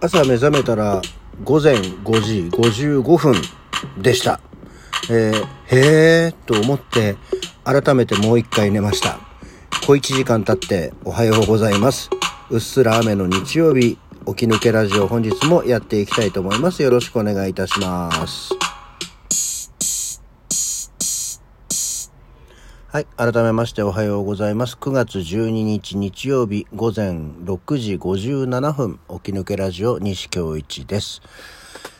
朝目覚めたら午前5時55分でした。えー、へーと思って改めてもう一回寝ました。小1時間経っておはようございます。うっすら雨の日曜日、起き抜けラジオ本日もやっていきたいと思います。よろしくお願いいたします。はい。改めましておはようございます。9月12日日曜日午前6時57分、起き抜けラジオ西京一です。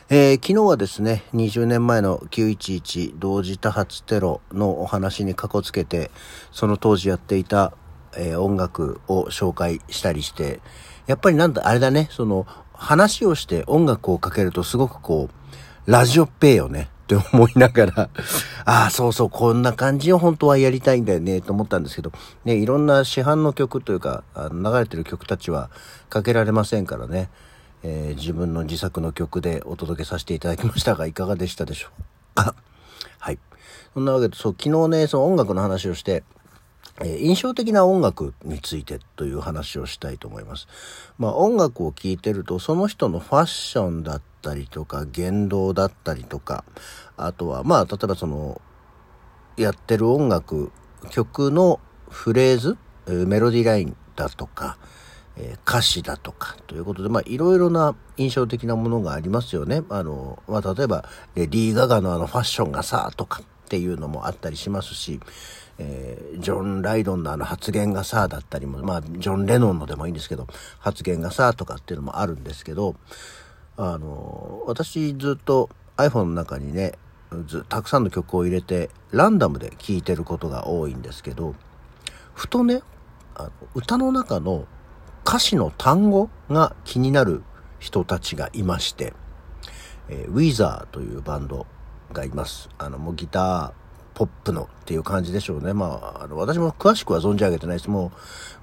えー、昨日はですね、20年前の911同時多発テロのお話にかこつけて、その当時やっていた、えー、音楽を紹介したりして、やっぱりなんだ、あれだね、その、話をして音楽をかけるとすごくこう、ラジオっぺーよね。って思いながら、ああ、そうそう、こんな感じを本当はやりたいんだよね、と思ったんですけど、ね、いろんな市販の曲というか、あの流れてる曲たちはかけられませんからね、えー、自分の自作の曲でお届けさせていただきましたが、いかがでしたでしょうか？はい。そんなわけで、そう、昨日ね、その音楽の話をして、え印象的な音楽についてという話をしたいと思います。まあ音楽を聴いてるとその人のファッションだっったりとか言動だったりとか、あとはまあ例えばそのやってる音楽、曲のフレーズ、メロディラインだとか、歌詞だとかということで、まあいろいろな印象的なものがありますよね。あの、まあ例えば、レディー・ガガのあのファッションがさ、とかっていうのもあったりしますし、えー、ジョン・ライドンのあの発言がさあ、だったりも、まあ、ジョン・レノンのでもいいんですけど、発言がさあ、とかっていうのもあるんですけど、あの、私ずっと iPhone の中にね、たくさんの曲を入れて、ランダムで聴いてることが多いんですけど、ふとね、あの歌の中の歌詞の単語が気になる人たちがいまして、えー、ウィザーというバンドがいます。あの、もうギター、ポップのっていう感じでしょうね。まあ、あの私も詳しくは存じ上げてないです。も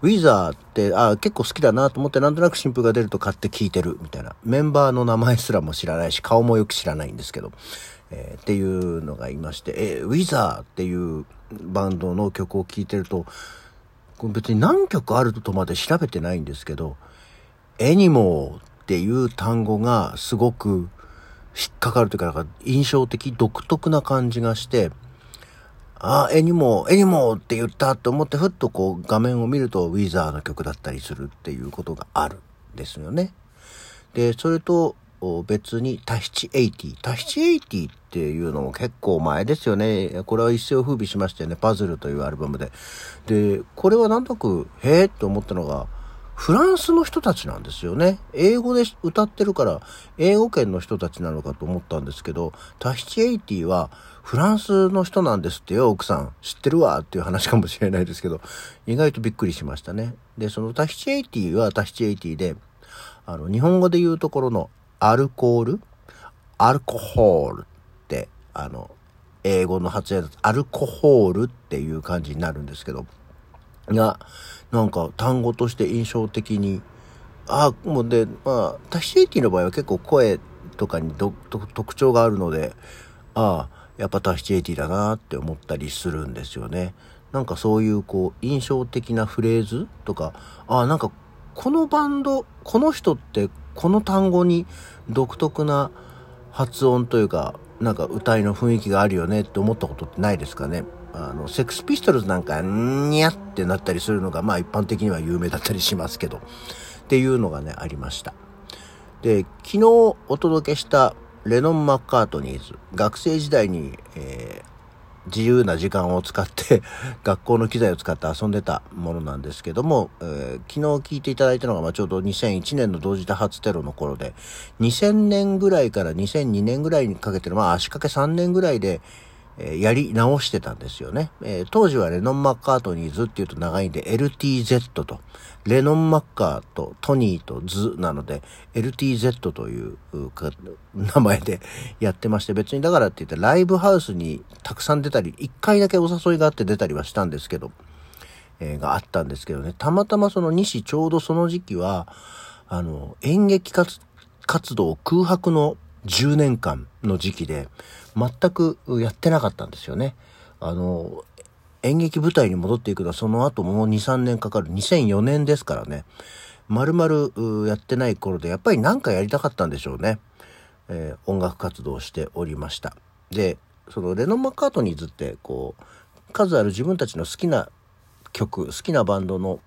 う、ウィザーって、あ結構好きだなと思ってなんとなく新譜が出ると買って聴いてるみたいな。メンバーの名前すらも知らないし、顔もよく知らないんですけど、えー、っていうのがいまして、えー、ウィザーっていうバンドの曲を聴いてると、別に何曲あるとまで調べてないんですけど、エニモーっていう単語がすごく引っかかるというか、か印象的、独特な感じがして、あ、絵にも、絵にもって言ったと思ってふっとこう画面を見るとウィザーの曲だったりするっていうことがあるんですよね。で、それと別にタヒチエイティ。タヒチエイティっていうのも結構前ですよね。これは一世を風靡しましたよね。パズルというアルバムで。で、これはなんとなく、へえって思ったのが、フランスの人たちなんですよね。英語で歌ってるから、英語圏の人たちなのかと思ったんですけど、タヒチエイティはフランスの人なんですってよ、奥さん。知ってるわっていう話かもしれないですけど、意外とびっくりしましたね。で、そのタヒチエイティはタヒチエイティで、あの、日本語で言うところのアルコール、アルコホールって、あの、英語の発音だとアルコホールっていう感じになるんですけど、が、なんか単語として印象的に、ああ、もうで、まあ、タヒシエティの場合は結構声とかに特徴があるので、ああ、やっぱタヒシエティだなって思ったりするんですよね。なんかそういうこう、印象的なフレーズとか、ああ、なんかこのバンド、この人ってこの単語に独特な発音というか、なんか歌いの雰囲気があるよねって思ったことってないですかね？あの、セックスピストルズなんか、にゃってなったりするのが、まあ一般的には有名だったりしますけど、っていうのがね、ありました。で、昨日お届けしたレノン・マッカートニーズ、学生時代に、えー、自由な時間を使って 学校の機材を使って遊んでたものなんですけども、えー、昨日聞いていただいたのが、まあ、ちょうど2001年の同時多発テロの頃で、2000年ぐらいから2002年ぐらいにかけての、まあ足掛け3年ぐらいで、えやり直してたんですよね。えー、当時はレノン・マッカートニーズっていうと長いんで LTZ と、レノン・マッカーとトニーとズなので LTZ という名前で やってまして別にだからって言ってライブハウスにたくさん出たり、一回だけお誘いがあって出たりはしたんですけど、えー、があったんですけどね、たまたまその西ちょうどその時期は、あの、演劇活動空白の10年間の時期で、全くやってなかったんですよね。あの、演劇舞台に戻っていくのはその後もう2、3年かかる2004年ですからね。丸々やってない頃で、やっぱり何かやりたかったんでしょうね。えー、音楽活動をしておりました。で、そのレノン・マッカートニーズって、こう、数ある自分たちの好きな曲、好きなバンドの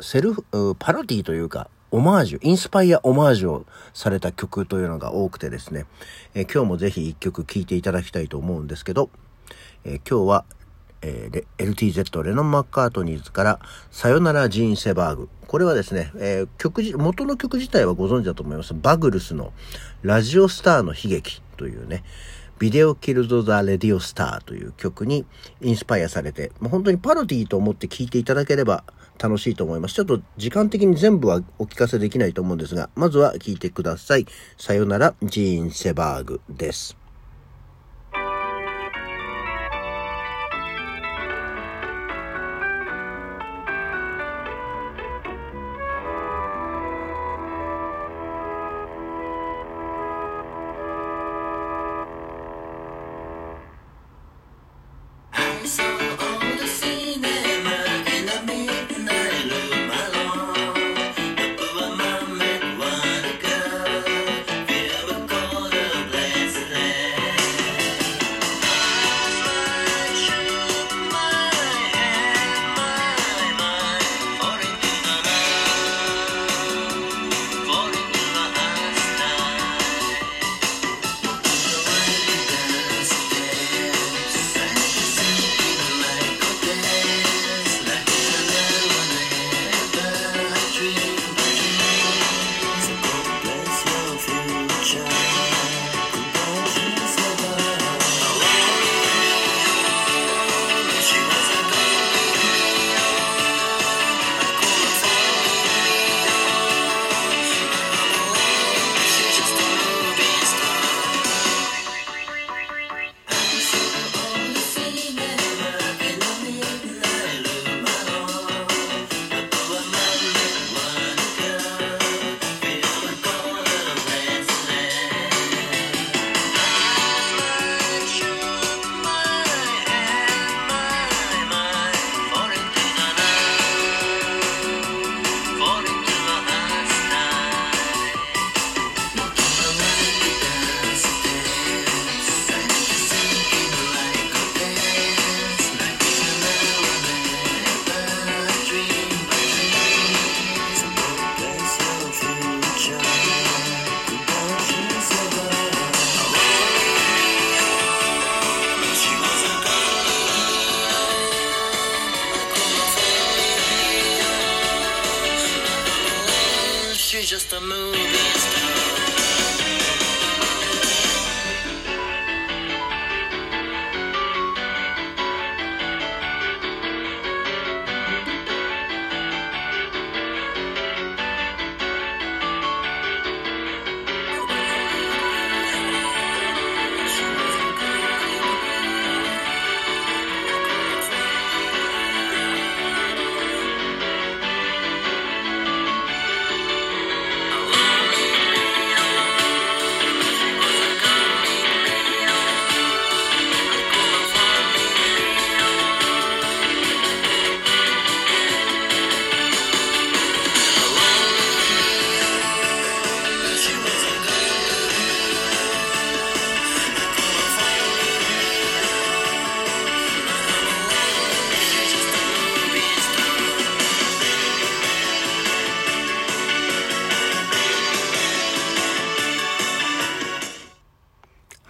セルフ、パロディというか、オマージュ、インスパイアオマージュをされた曲というのが多くてですね、えー、今日もぜひ一曲聴いていただきたいと思うんですけど、えー、今日は、えー、LTZ レノン・マッカートニーズからさよならジーン・セバーグ。これはですね、えー、曲元の曲自体はご存知だと思います。バグルスのラジオスターの悲劇というね、ビデオキルド・ザ・レディオ・スターという曲にインスパイアされて、もう本当にパロディーと思って聴いていただければ楽しいと思います。ちょっと時間的に全部はお聞かせできないと思うんですが、まずは聞いてください。さよなら、ジーン・セバーグです。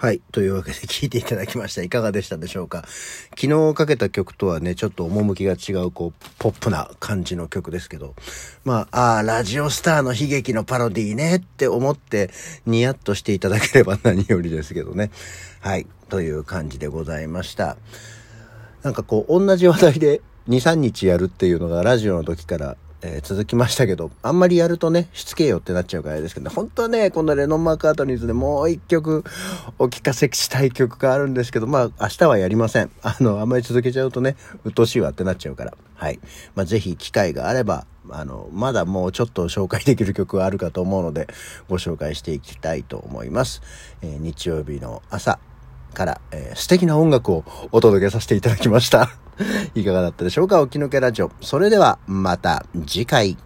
はい。というわけで聴いていただきました。いかがでしたでしょうか？昨日かけた曲とはね、ちょっと趣が違う、こう、ポップな感じの曲ですけど、まあ、ああ、ラジオスターの悲劇のパロディねって思ってニヤッとしていただければ 何よりですけどね。はい。という感じでございました。なんかこう、同じ話題で2、3日やるっていうのがラジオの時からえー、続きましたけど、あんまりやるとね、しつけよってなっちゃうからですけど、ね、本当はね、このレノン・マーカートニーズでもう一曲お聴かせしたい曲があるんですけど、まあ明日はやりません。あの、あんまり続けちゃうとね、鬱陶しいわってなっちゃうから。はい。まあぜひ機会があれば、あの、まだもうちょっと紹介できる曲があるかと思うので、ご紹介していきたいと思います。えー、日曜日の朝から、えー、素敵な音楽をお届けさせていただきました。いかがだったでしょうか？沖のけラジオ。それではまた次回。